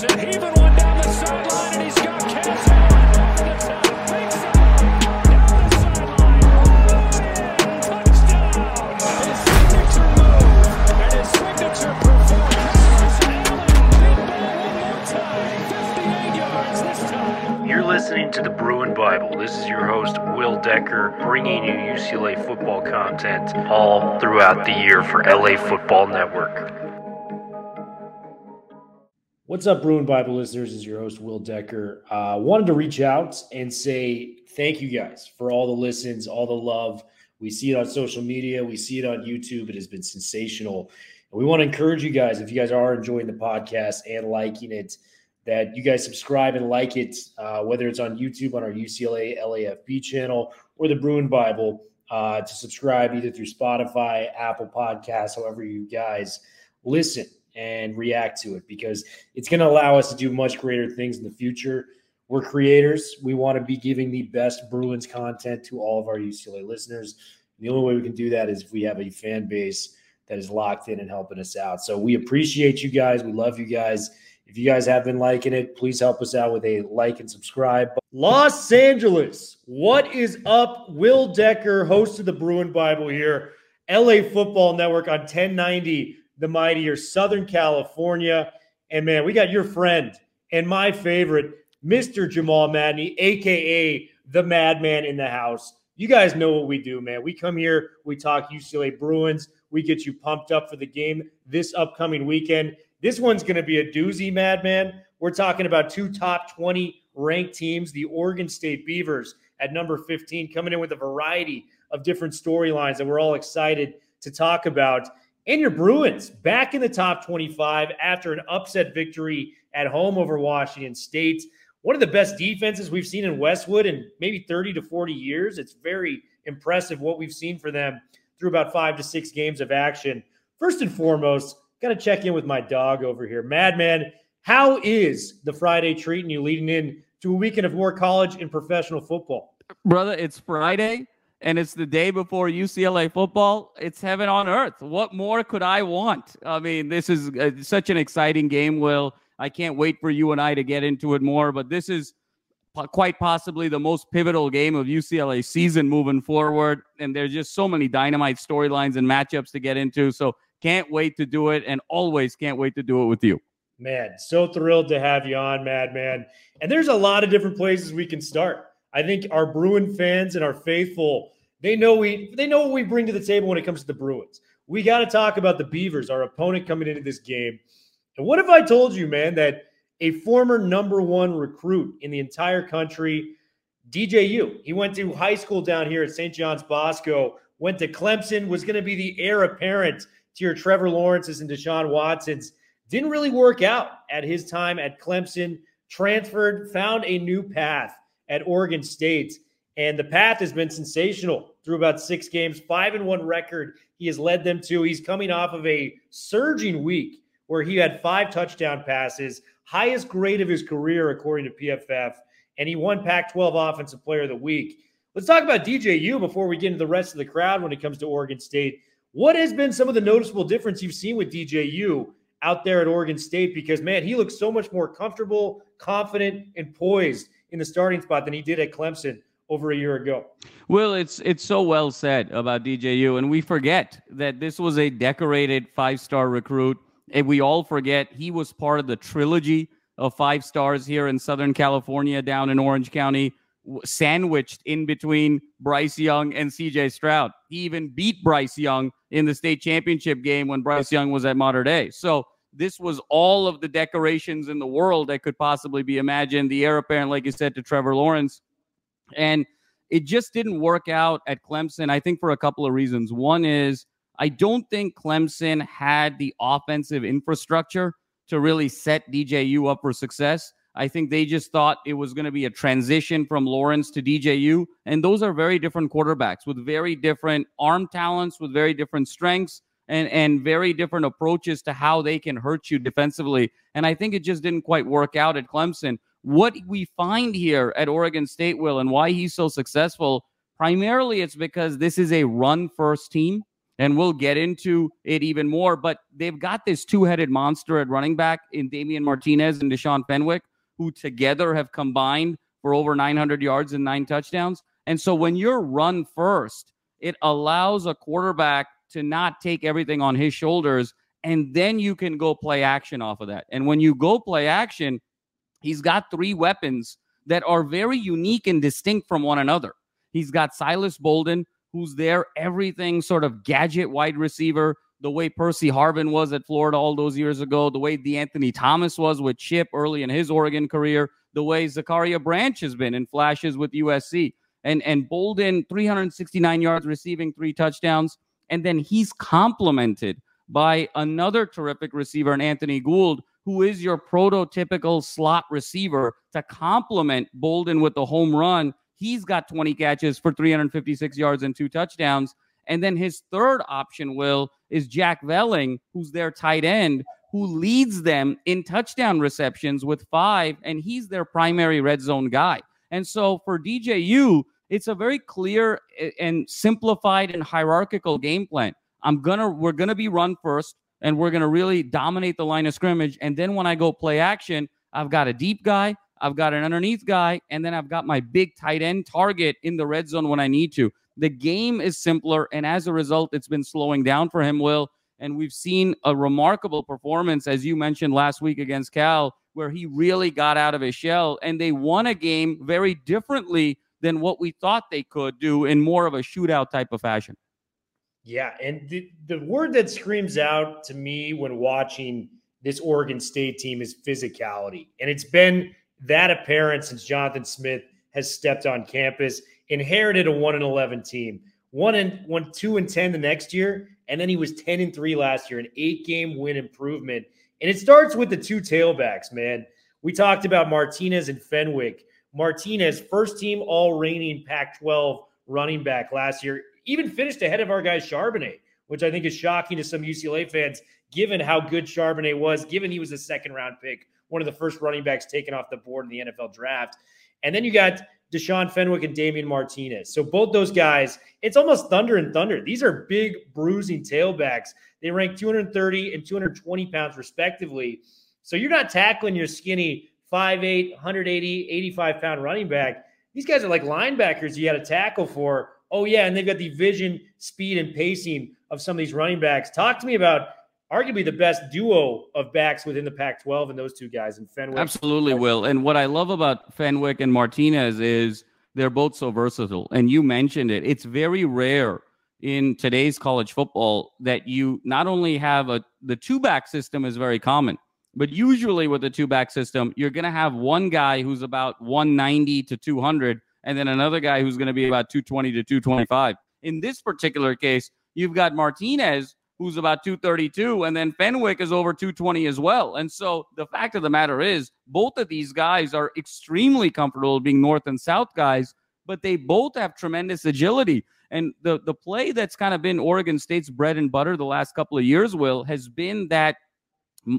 Wilson heaving one down the sideline, and he's got Cass Allen over the top. Big side, down the sideline. Ryan, touchdown. His signature move and his signature performance. Allen, deep ball one more time. 58 yards this time. You're listening to the Bruin Bible. This is your host, Will Decker, bringing you UCLA football content all throughout the year for LA Football Network. What's up, Bruin Bible listeners? This is your host, Will Decker. Uh, wanted to reach out and say thank you guys for all the listens, all the love. We see it on social media, we see it on YouTube. It has been sensational. And we want to encourage you guys, if you guys are enjoying the podcast and liking it, that you guys subscribe and like it, uh, whether it's on YouTube on our UCLA LAFB channel or the Bruin Bible, uh, to subscribe either through Spotify, Apple Podcasts, however you guys listen and react to it because it's going to allow us to do much greater things in the future. We're creators. We want to be giving the best Bruins content to all of our UCLA listeners. And the only way we can do that is if we have a fan base that is locked in and helping us out. So we appreciate you guys. We love you guys. If you guys have been liking it, please help us out with a like and subscribe. Los Angeles, what is up? Will Decker, host of the Bruin Bible here, LA Football Network on 1090, the mightier Southern California. And man, we got your friend and my favorite, Mr. Jamal Madney, aka the Madman in the house. You guys know what we do, man. We come here, we talk UCLA Bruins, we get you pumped up for the game this upcoming weekend. This one's going to be a doozy, Madman. We're talking about two top 20 ranked teams, the Oregon State Beavers at number 15, coming in with a variety of different storylines that we're all excited to talk about. And your Bruins back in the top 25 after an upset victory at home over Washington State. One of the best defenses we've seen in Westwood in maybe 30 to 40 years. It's very impressive what we've seen for them through about five to six games of action. First and foremost, got to check in with my dog over here. Madman, how is the Friday treating you leading in to a weekend of more college and professional football? Brother, it's Friday and it's the day before UCLA football. It's heaven on earth. What more could I want? I mean, this is uh, such an exciting game, Will. I can't wait for you and I to get into it more, but this is po- quite possibly the most pivotal game of UCLA season moving forward. And there's just so many dynamite storylines and matchups to get into. So can't wait to do it and always can't wait to do it with you. Man, so thrilled to have you on, Madman. And there's a lot of different places we can start. I think our Bruin fans and our faithful, they know we they know what we bring to the table when it comes to the Bruins. We got to talk about the Beavers, our opponent coming into this game. And what if I told you, man, that a former number one recruit in the entire country, DJU, he went to high school down here at St. John's Bosco, went to Clemson, was going to be the heir apparent to your Trevor Lawrence's and Deshaun Watson's. Didn't really work out at his time at Clemson, transferred, found a new path at Oregon State. And the path has been sensational through about six games, five and one record he has led them to. He's coming off of a surging week where he had five touchdown passes, highest grade of his career, according to PFF, and he won Pac 12 Offensive Player of the Week. Let's talk about DJU before we get into the rest of the crowd when it comes to Oregon State. What has been some of the noticeable difference you've seen with DJU out there at Oregon State? Because, man, he looks so much more comfortable, confident, and poised in the starting spot than he did at Clemson over a year ago. Well, it's it's so well said about DJU, and we forget that this was a decorated five-star recruit, and we all forget he was part of the trilogy of five stars here in Southern California, down in Orange County, sandwiched in between Bryce Young and CJ Stroud. He even beat Bryce Young in the state championship game when Bryce Young was at Mater Dei. So this was all of the decorations in the world that could possibly be imagined. The heir apparent, like you said, to Trevor Lawrence. And it just didn't work out at Clemson, I think, for a couple of reasons. One is I don't think Clemson had the offensive infrastructure to really set DJU up for success. I think they just thought it was going to be a transition from Lawrence to DJU. And those are very different quarterbacks with very different arm talents, with very different strengths, and, and very different approaches to how they can hurt you defensively. And I think it just didn't quite work out at Clemson. What we find here at Oregon State, Will, and why he's so successful, primarily it's because this is a run first team. And we'll get into it even more. But they've got this two headed monster at running back in Damian Martinez and Deshaun Fenwick, who together have combined for over 900 yards and nine touchdowns. And so when you're run first, it allows a quarterback to not take everything on his shoulders. And then you can go play action off of that. And when you go play action, he's got three weapons that are very unique and distinct from one another. He's got Silas Bolden, who's there, everything sort of gadget wide receiver, the way Percy Harvin was at Florida all those years ago, the way Anthony Thomas was with Chip early in his Oregon career, the way Zachariah Branch has been in flashes with USC. And, and Bolden, 369 yards receiving, three touchdowns. And then he's complemented by another terrific receiver, and Anthony Gould, who is your prototypical slot receiver to complement Bolden with the home run. He's got 20 catches for 356 yards and two touchdowns. And then his third option, Will, is Jack Velling, who's their tight end, who leads them in touchdown receptions with five, and he's their primary red zone guy. And so for DJU, it's a very clear and simplified and hierarchical game plan. I'm gonna we're gonna be run first and we're to really dominate the line of scrimmage. And then when I go play action, I've got a deep guy, I've got an underneath guy, and then I've got my big tight end target in the red zone when I need to. The game is simpler, and as a result, it's been slowing down for him, Will. And we've seen a remarkable performance, as you mentioned last week against Cal, where he really got out of his shell and they won a game very differently than what we thought they could do in more of a shootout type of fashion. Yeah, and the, the word that screams out to me when watching this Oregon State team is physicality. And it's been that apparent since Jonathan Smith has stepped on campus, inherited a 1 and 11 team. One and one, two and 10 the next year, and then he was 10 and 3 last year, an eight game win improvement. And it starts with the two tailbacks, man. We talked about Martinez and Fenwick. Martinez, first team all reigning Pac 12 running back last year, even finished ahead of our guy Charbonnet, which I think is shocking to some UCLA fans, given how good Charbonnet was, given he was a second round pick, one of the first running backs taken off the board in the NFL draft. And then you got Deshaun Fenwick and Damian Martinez. So both those guys, it's almost thunder and thunder. These are big, bruising tailbacks. They rank 230 and 220 pounds, respectively. So you're not tackling your skinny 5'8, 180, 85 pound running back. These guys are like linebackers you got to tackle for Oh, yeah. And they've got the vision, speed, and pacing of some of these running backs. Talk to me about arguably the best duo of backs within the Pac 12 and those two guys and Fenwick. Absolutely, Will. And what I love about Fenwick and Martinez is they're both so versatile. And you mentioned it. It's very rare in today's college football that you not only have a the two back system is very common, but usually with the two back system, you're going to have one guy who's about 190 to 200 and then another guy who's going to be about 220 to 225. In this particular case, you've got Martinez, who's about 232, and then Fenwick is over 220 as well. And so the fact of the matter is, both of these guys are extremely comfortable being north and south guys, but they both have tremendous agility. And the, the play that's kind of been Oregon State's bread and butter the last couple of years, Will, has been that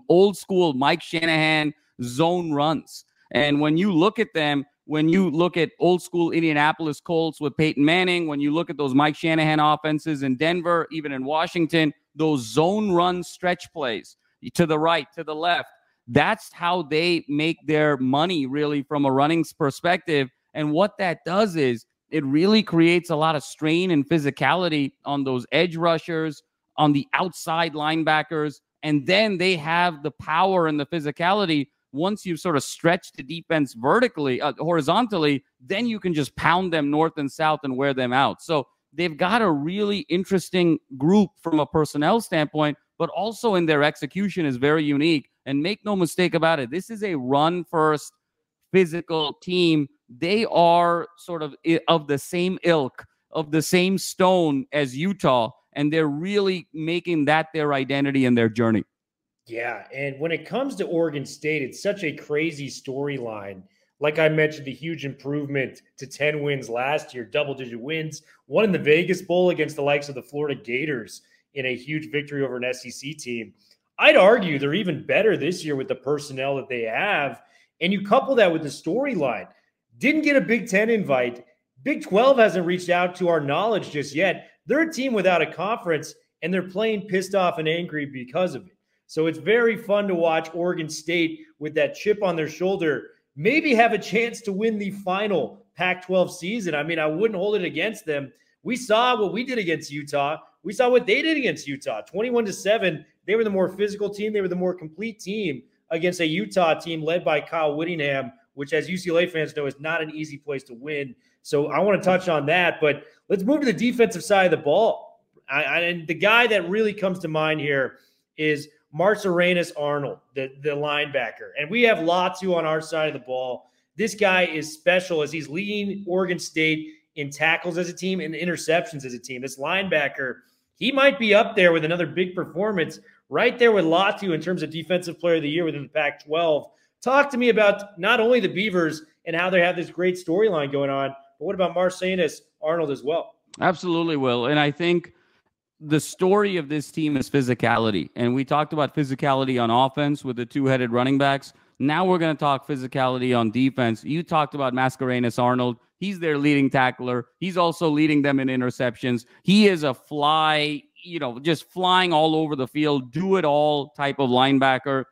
old school Mike Shanahan zone runs. And when you look at them, when you look at old school Indianapolis Colts with Peyton Manning, when you look at those Mike Shanahan offenses in Denver, even in Washington, those zone run stretch plays to the right, to the left, that's how they make their money really from a running perspective. And what that does is it really creates a lot of strain and physicality on those edge rushers, on the outside linebackers. And then they have the power and the physicality once you've sort of stretched the defense vertically, uh, horizontally, then you can just pound them north and south and wear them out. So they've got a really interesting group from a personnel standpoint, but also in their execution is very unique. And make no mistake about it, this is a run first physical team. They are sort of of the same ilk, of the same stone as Utah, and they're really making that their identity and their journey. Yeah. And when it comes to Oregon State, it's such a crazy storyline. Like I mentioned, the huge improvement to 10 wins last year, double digit wins, one in the Vegas Bowl against the likes of the Florida Gators in a huge victory over an SEC team. I'd argue they're even better this year with the personnel that they have. And you couple that with the storyline. Didn't get a Big Ten invite. Big 12 hasn't reached out to our knowledge just yet. They're a team without a conference and they're playing pissed off and angry because of it. So it's very fun to watch Oregon State with that chip on their shoulder maybe have a chance to win the final Pac 12 season. I mean, I wouldn't hold it against them. We saw what we did against Utah. We saw what they did against Utah 21 to 7. They were the more physical team, they were the more complete team against a Utah team led by Kyle Whittingham, which, as UCLA fans know, is not an easy place to win. So I want to touch on that, but let's move to the defensive side of the ball. I, I, and the guy that really comes to mind here is Mascarenas Arnold, the, the linebacker. And we have Latu on our side of the ball. This guy is special as he's leading Oregon State in tackles as a team and interceptions as a team. This linebacker, he might be up there with another big performance right there with Latu in terms of defensive player of the year within the Pac 12. Talk to me about not only the Beavers and how they have this great storyline going on, but what about Mascarenas Arnold as well? Absolutely, Will. And I think the story of this team is physicality. And we talked about physicality on offense with the two headed running backs. Now we're going to talk physicality on defense. You talked about Mascarenas Arnold. He's their leading tackler. He's also leading them in interceptions. He is a fly, you know, just flying all over the field, do it all type of linebacker.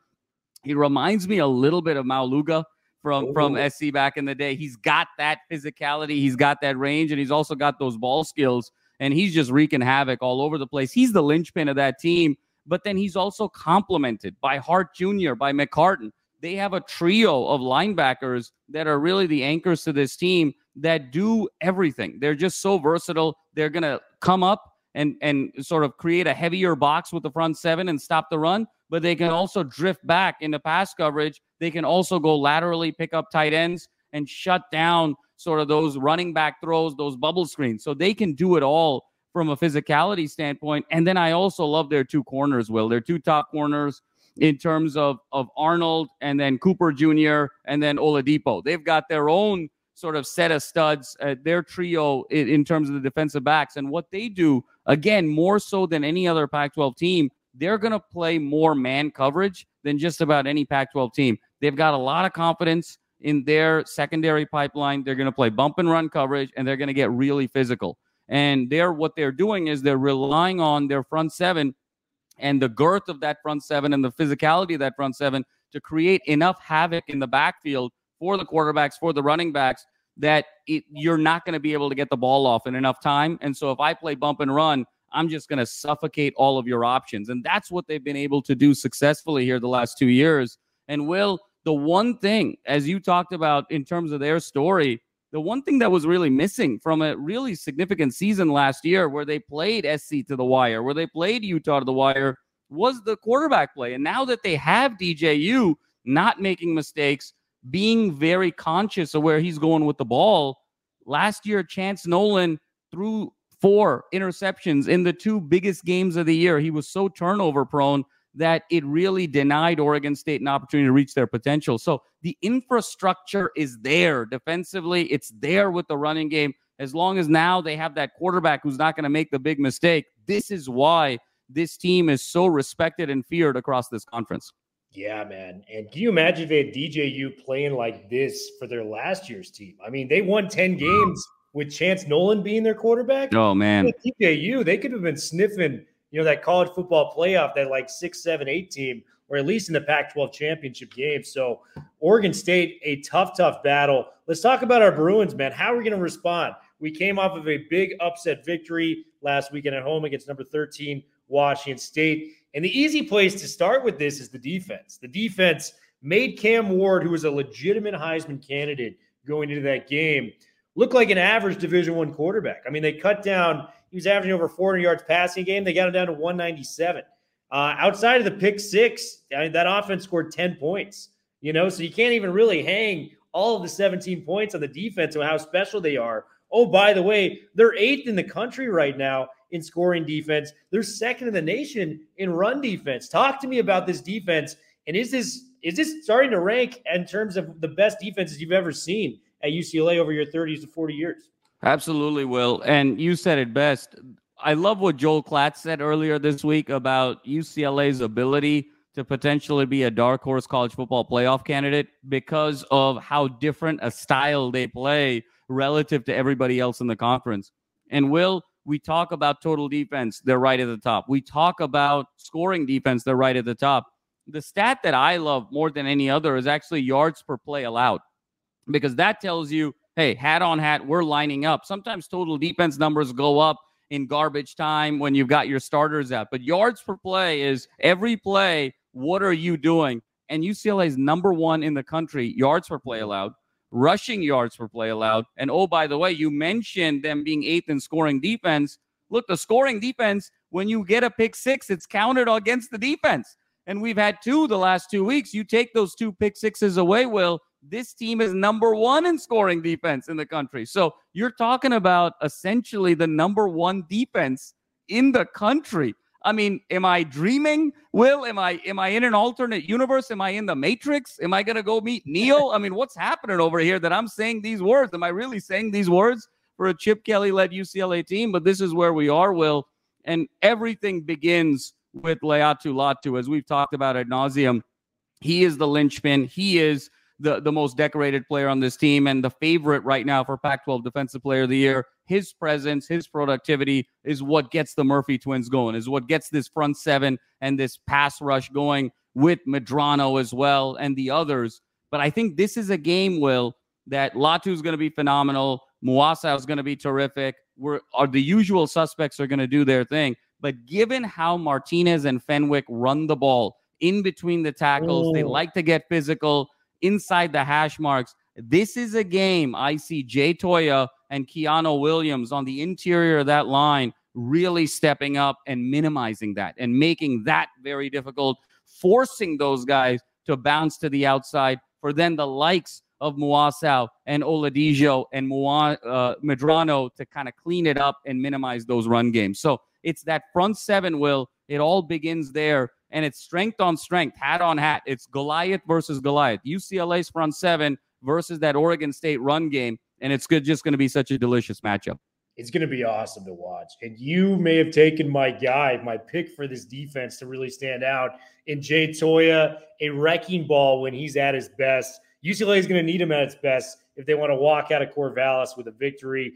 He reminds me a little bit of Maualuga from Ooh. from SC back in the day. He's got that physicality, he's got that range, and he's also got those ball skills and he's just wreaking havoc all over the place. He's the linchpin of that team, but then he's also complemented by Hart Jr., by McCarton. They have a trio of linebackers that are really the anchors to this team that do everything. They're just so versatile. They're going to come up and and sort of create a heavier box with the front seven and stop the run, but they can also drift back into pass coverage. They can also go laterally, pick up tight ends, and shut down sort of those running back throws, those bubble screens. So they can do it all from a physicality standpoint. And then I also love their two corners, Will. Their two top corners in terms of, of Arnold and then Cooper Jr. and then Oladapo. They've got their own sort of set of studs, uh, their trio in, in terms of the defensive backs. And what they do, again, more so than any other Pac 12 team, they're going to play more man coverage than just about any Pac 12 team. They've got a lot of confidence in their secondary pipeline. They're going to play bump and run coverage and they're going to get really physical. And they're what they're doing is they're relying on their front seven and the girth of that front seven and the physicality of that front seven to create enough havoc in the backfield for the quarterbacks, for the running backs, that it, you're not going to be able to get the ball off in enough time. And so if I play bump and run, I'm just going to suffocate all of your options. And that's what they've been able to do successfully here the last two years. And Will, the one thing, as you talked about in terms of their story, the one thing that was really missing from a really significant season last year where they played SC to the wire, where they played Utah to the wire, was the quarterback play. And now that they have DJU not making mistakes, being very conscious of where he's going with the ball, last year, Chance Nolan threw four interceptions in the two biggest games of the year. He was so turnover prone that it really denied Oregon State an opportunity to reach their potential. So the infrastructure is there defensively, it's there with the running game. As long as now they have that quarterback who's not going to make the big mistake, this is why this team is so respected and feared across this conference. Yeah, man. And can you imagine if they had DJU playing like this for their last year's team? I mean, they won 10 games with Chance Nolan being their quarterback. Oh, man. DJU, they could have been sniffing you know, that college football playoff, that like six, seven, eight team, or at least in the Pac 12 championship game. So, Oregon State, a tough, tough battle. Let's talk about our Bruins, man. How are we going to respond? We came off of a big upset victory last weekend at home against number 13, Washington State. And the easy place to start with this is the defense. The defense made Cam Ward, who was a legitimate Heisman candidate going into that game, look like an average Division One quarterback. I mean, they cut down he was averaging over 400 yards passing game. They got him down to 197. Uh, outside of the pick six, I mean, that offense scored 10 points, you know, so you can't even really hang all of the 17 points on the defense and how special they are. Oh, by the way, they're eighth in the country right now in scoring defense. They're second in the nation in run defense. Talk to me about this defense. And is this is this starting to rank in terms of the best defenses you've ever seen at UCLA over your 30s to 40 years? Absolutely, Will. And you said it best. I love what Joel Klatt said earlier this week about UCLA's ability to potentially be a dark horse college football playoff candidate because of how different a style they play relative to everybody else in the conference. And Will, We talk about total defense, they're right at the top. We talk about scoring defense, they're right at the top. The stat that I love more than any other is actually yards per play allowed because that tells you, hey, hat on hat, we're lining up. Sometimes total defense numbers go up in garbage time when you've got your starters out, but yards per play is every play, what are you doing? And UCLA is number one in the country, yards per play allowed rushing yards per play allowed. And oh, by the way, you mentioned them being eighth in scoring defense. Look, the scoring defense, when you get a pick six, it's counted against the defense. And we've had two the last two weeks. You take those two pick sixes away, Will. This team is number one in scoring defense in the country. So you're talking about essentially the number one defense in the country. I mean, am I dreaming? Will, am I am I in an alternate universe? Am I in the Matrix? Am I gonna go meet Neo? I mean, what's happening over here that I'm saying these words? Am I really saying these words for a Chip Kelly led UCLA team? But this is where we are, Will. And everything begins with Laiatu Latu, as we've talked about at nauseum. He is the linchpin. He is the, the most decorated player on this team and the favorite right now for Pac 12 Defensive Player of the Year. His presence, his productivity is what gets the Murphy twins going, is what gets this front seven and this pass rush going with Medrano as well and the others. But I think this is a game, Will, that Latu is going to be phenomenal. Muasau is going to be terrific. We're, are the usual suspects are going to do their thing. But given how Martinez and Fenwick run the ball in between the tackles, they like to get physical inside the hash marks. This is a game I see Jay Toia and Keanu Williams on the interior of that line really stepping up and minimizing that and making that very difficult, forcing those guys to bounce to the outside for then the likes of Muasau and Oladejo and Mua, uh, Medrano to kind of clean it up and minimize those run games. So it's that front seven, Will. It all begins there and it's strength on strength, hat on hat. It's Goliath versus Goliath. UCLA's front seven versus that Oregon State run game, and it's good, just going to be such a delicious matchup. It's going to be awesome to watch. And you may have taken my guy, my pick for this defense to really stand out in Jay Toia, a wrecking ball when he's at his best. UCLA is going to need him at its best if they want to walk out of Corvallis with a victory.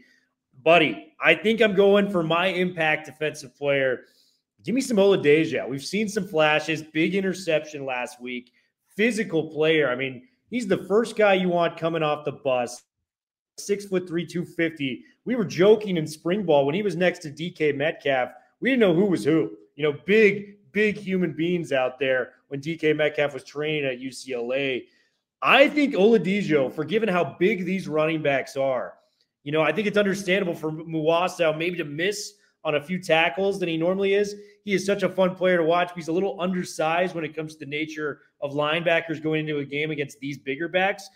Buddy, I think I'm going for my impact defensive player Give me some Oladejo. We've seen some flashes, big interception last week, physical player. I mean, he's the first guy you want coming off the bus. Six foot three, 250. We were joking in spring ball when he was next to DK Metcalf. We didn't know who was who. You know, big, big human beings out there when DK Metcalf was training at UCLA. I think Oladejo, for given how big these running backs are, you know, I think it's understandable for Muasau maybe to miss on a few tackles than he normally is. He is such a fun player to watch. He's a little undersized when it comes to the nature of linebackers going into a game against these bigger backs.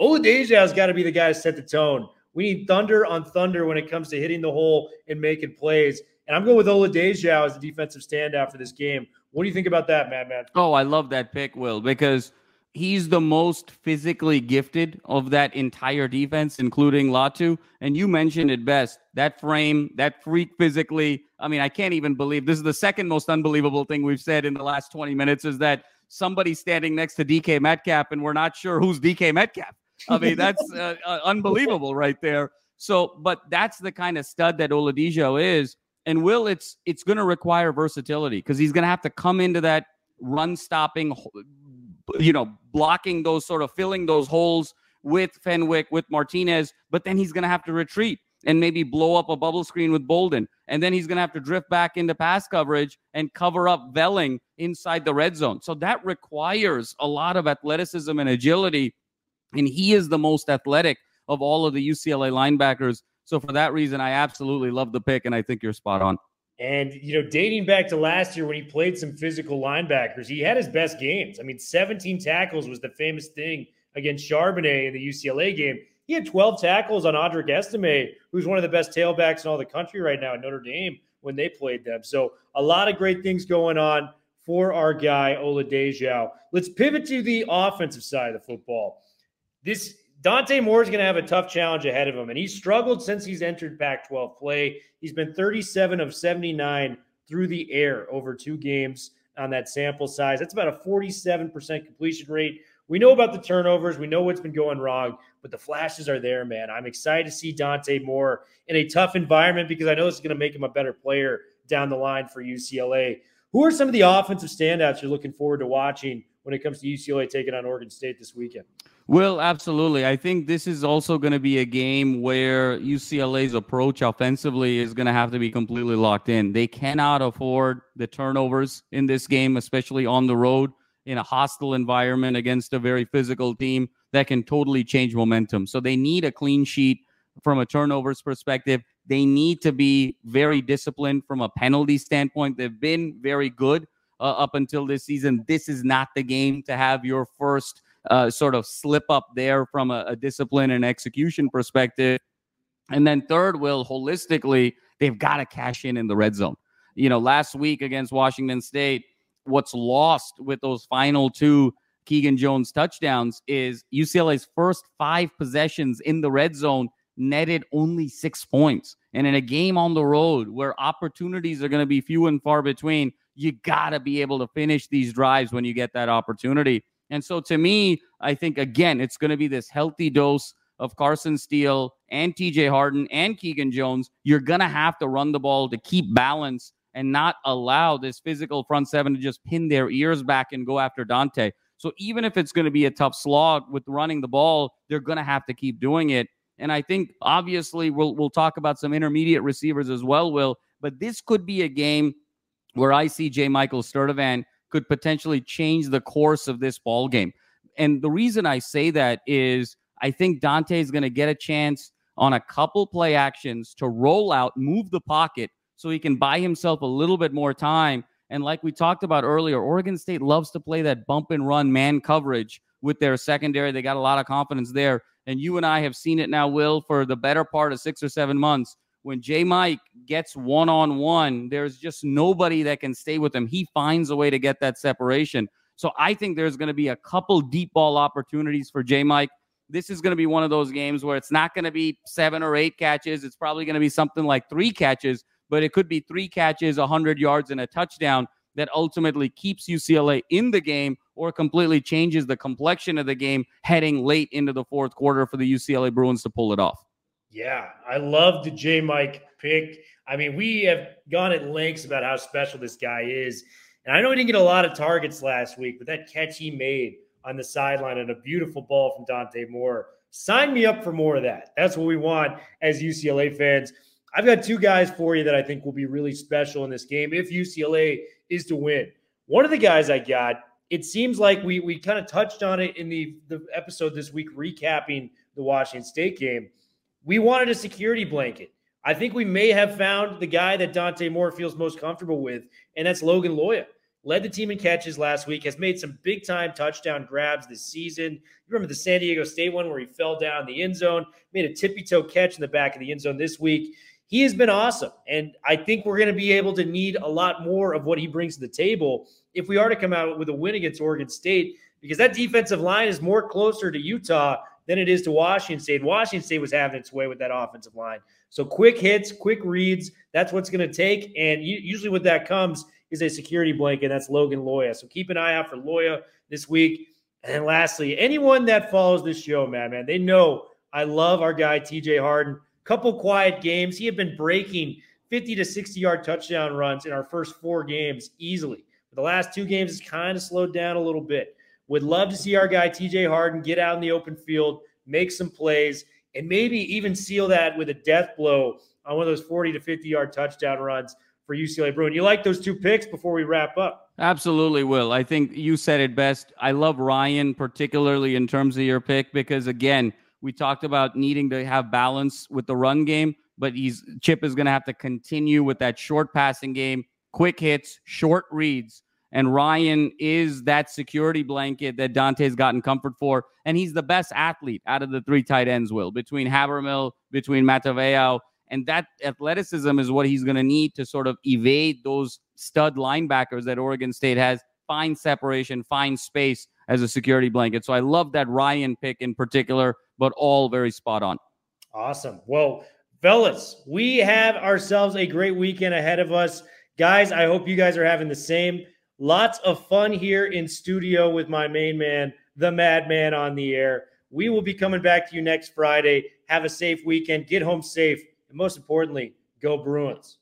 Oladejo has got to be the guy to set the tone. We need thunder on thunder when it comes to hitting the hole and making plays. And I'm going with Oladejo as the defensive standout for this game. What do you think about that, Madman? Oh, I love that pick, Will, because – he's the most physically gifted of that entire defense, including Latu. And you mentioned it best that frame, that freak physically. I mean, I can't even believe this is the second most unbelievable thing we've said in the last 20 minutes is that somebody standing next to DK Metcalf and we're not sure who's DK Metcalf. I mean, that's uh, uh, unbelievable right there. So, but that's the kind of stud that Oladejo is. And Will, it's it's going to require versatility because he's going to have to come into that run stopping you know, blocking those sort of filling those holes with Fenwick, with Martinez, but then he's going to have to retreat and maybe blow up a bubble screen with Bolden. And then he's going to have to drift back into pass coverage and cover up Velling inside the red zone. So that requires a lot of athleticism and agility. And he is the most athletic of all of the UCLA linebackers. So for that reason, I absolutely love the pick, and I think you're spot on. And, you know, dating back to last year when he played some physical linebackers, he had his best games. I mean, 17 tackles was the famous thing against Charbonnet in the UCLA game. He had 12 tackles on Audric Estime, who's one of the best tailbacks in all the country right now at Notre Dame when they played them. So a lot of great things going on for our guy, Ola Oladejo. Let's pivot to the offensive side of the football. This Dante Moore is going to have a tough challenge ahead of him, and he's struggled since he's entered Pac 12 play. He's been 37 of 79 through the air over two games on that sample size. That's about a 47% completion rate, We know about the turnovers. We know what's been going wrong, but the flashes are there, man. I'm excited to see Dante Moore in a tough environment because I know this is going to make him a better player down the line for UCLA. Who are some of the offensive standouts you're looking forward to watching when it comes to UCLA taking on Oregon State this weekend? Well, absolutely. I think this is also going to be a game where UCLA's approach offensively is going to have to be completely locked in. They cannot afford the turnovers in this game, especially on the road in a hostile environment against a very physical team that can totally change momentum. So they need a clean sheet from a turnovers perspective. They need to be very disciplined from a penalty standpoint. They've been very good uh, up until this season. This is not the game to have your first uh, sort of slip up there from a, a discipline and execution perspective. And then third, will holistically, they've got to cash in in the red zone. You know, last week against Washington State, what's lost with those final two Keegan Jones touchdowns is UCLA's first five possessions in the red zone netted only six points. And in a game on the road where opportunities are going to be few and far between, you got to be able to finish these drives when you get that opportunity. And so to me, I think again, it's going to be this healthy dose of Carson Steele and TJ Harden and Keegan Jones. You're going to have to run the ball to keep balance and not allow this physical front seven to just pin their ears back and go after Dante. So even if it's going to be a tough slog with running the ball, they're going to have to keep doing it. And I think obviously we'll we'll talk about some intermediate receivers as well, Will. But this could be a game where I see J. Michael Sturdivant could potentially change the course of this ball game. And the reason I say that is I think Dante is going to get a chance on a couple play actions to roll out, move the pocket so he can buy himself a little bit more time. And like we talked about earlier, Oregon State loves to play that bump and run man coverage with their secondary. They got a lot of confidence there. And you and I have seen it now, Will, for the better part of six or seven months when J Mike gets one on one, there's just nobody that can stay with him. He finds a way to get that separation. So I think there's going to be a couple deep ball opportunities for J Mike. This is going to be one of those games where it's not going to be seven or eight catches. It's probably going to be something like three catches, but it could be three catches, 100 yards, and a touchdown that ultimately keeps UCLA in the game or completely changes the complexion of the game heading late into the fourth quarter for the UCLA Bruins to pull it off. Yeah, I love the J Mike pick. I mean, we have gone at lengths about how special this guy is. And I know he didn't get a lot of targets last week, but that catch he made on the sideline and a beautiful ball from Dante Moore. Sign me up for more of that. That's what we want as UCLA fans. I've got two guys for you that I think will be really special in this game if UCLA is to win. One of the guys I got, it seems like we we kind of touched on it in the, the episode this week, recapping the Washington State game we wanted a security blanket. I think we may have found the guy that Dante Moore feels most comfortable with, and that's Logan Loya. Led the team in catches last week, has made some big time touchdown grabs this season. You remember the San Diego State one where he fell down the end zone, made a tippy toe catch in the back of the end zone this week. He has been awesome. And I think we're going to be able to need a lot more of what he brings to the table if we are to come out with a win against Oregon State, because that defensive line is more closer to Utah than it is to Washington State. Washington State was having its way with that offensive line. So quick hits, quick reads, that's what's going to take. And usually what that comes is a security blanket. That's Logan Loya. So keep an eye out for Loya this week. And lastly, anyone that follows this show, man, man, they know I love our guy TJ Harden. Couple quiet games. He had been breaking 50 to 60 yard touchdown runs in our first four games easily. But the last two games has kind of slowed down a little bit. Would love to see our guy TJ Harden get out in the open field, make some plays, and maybe even seal that with a death blow on one of those 40 to 50 yard touchdown runs for UCLA Bruin. You like those two picks before we wrap up? Absolutely, Will. I think you said it best. I love Ryan, particularly in terms of your pick, because again, we talked about needing to have balance with the run game, but he's Chip is going to have to continue with that short passing game, quick hits, short reads and Ryan is that security blanket that Dante's gotten comfort for. And he's the best athlete out of the three tight ends, Will, between Habermehl, between Matavao. And that athleticism is what he's going to need to sort of evade those stud linebackers that Oregon State has, find separation, find space as a security blanket. So I love that Ryan pick in particular, but all very spot on. Awesome. Well, fellas, we have ourselves a great weekend ahead of us. Guys, I hope you guys are having the same. Lots of fun here in studio with my main man, the madman on the air. We will be coming back to you next Friday. Have a safe weekend. Get home safe. And most importantly, go Bruins.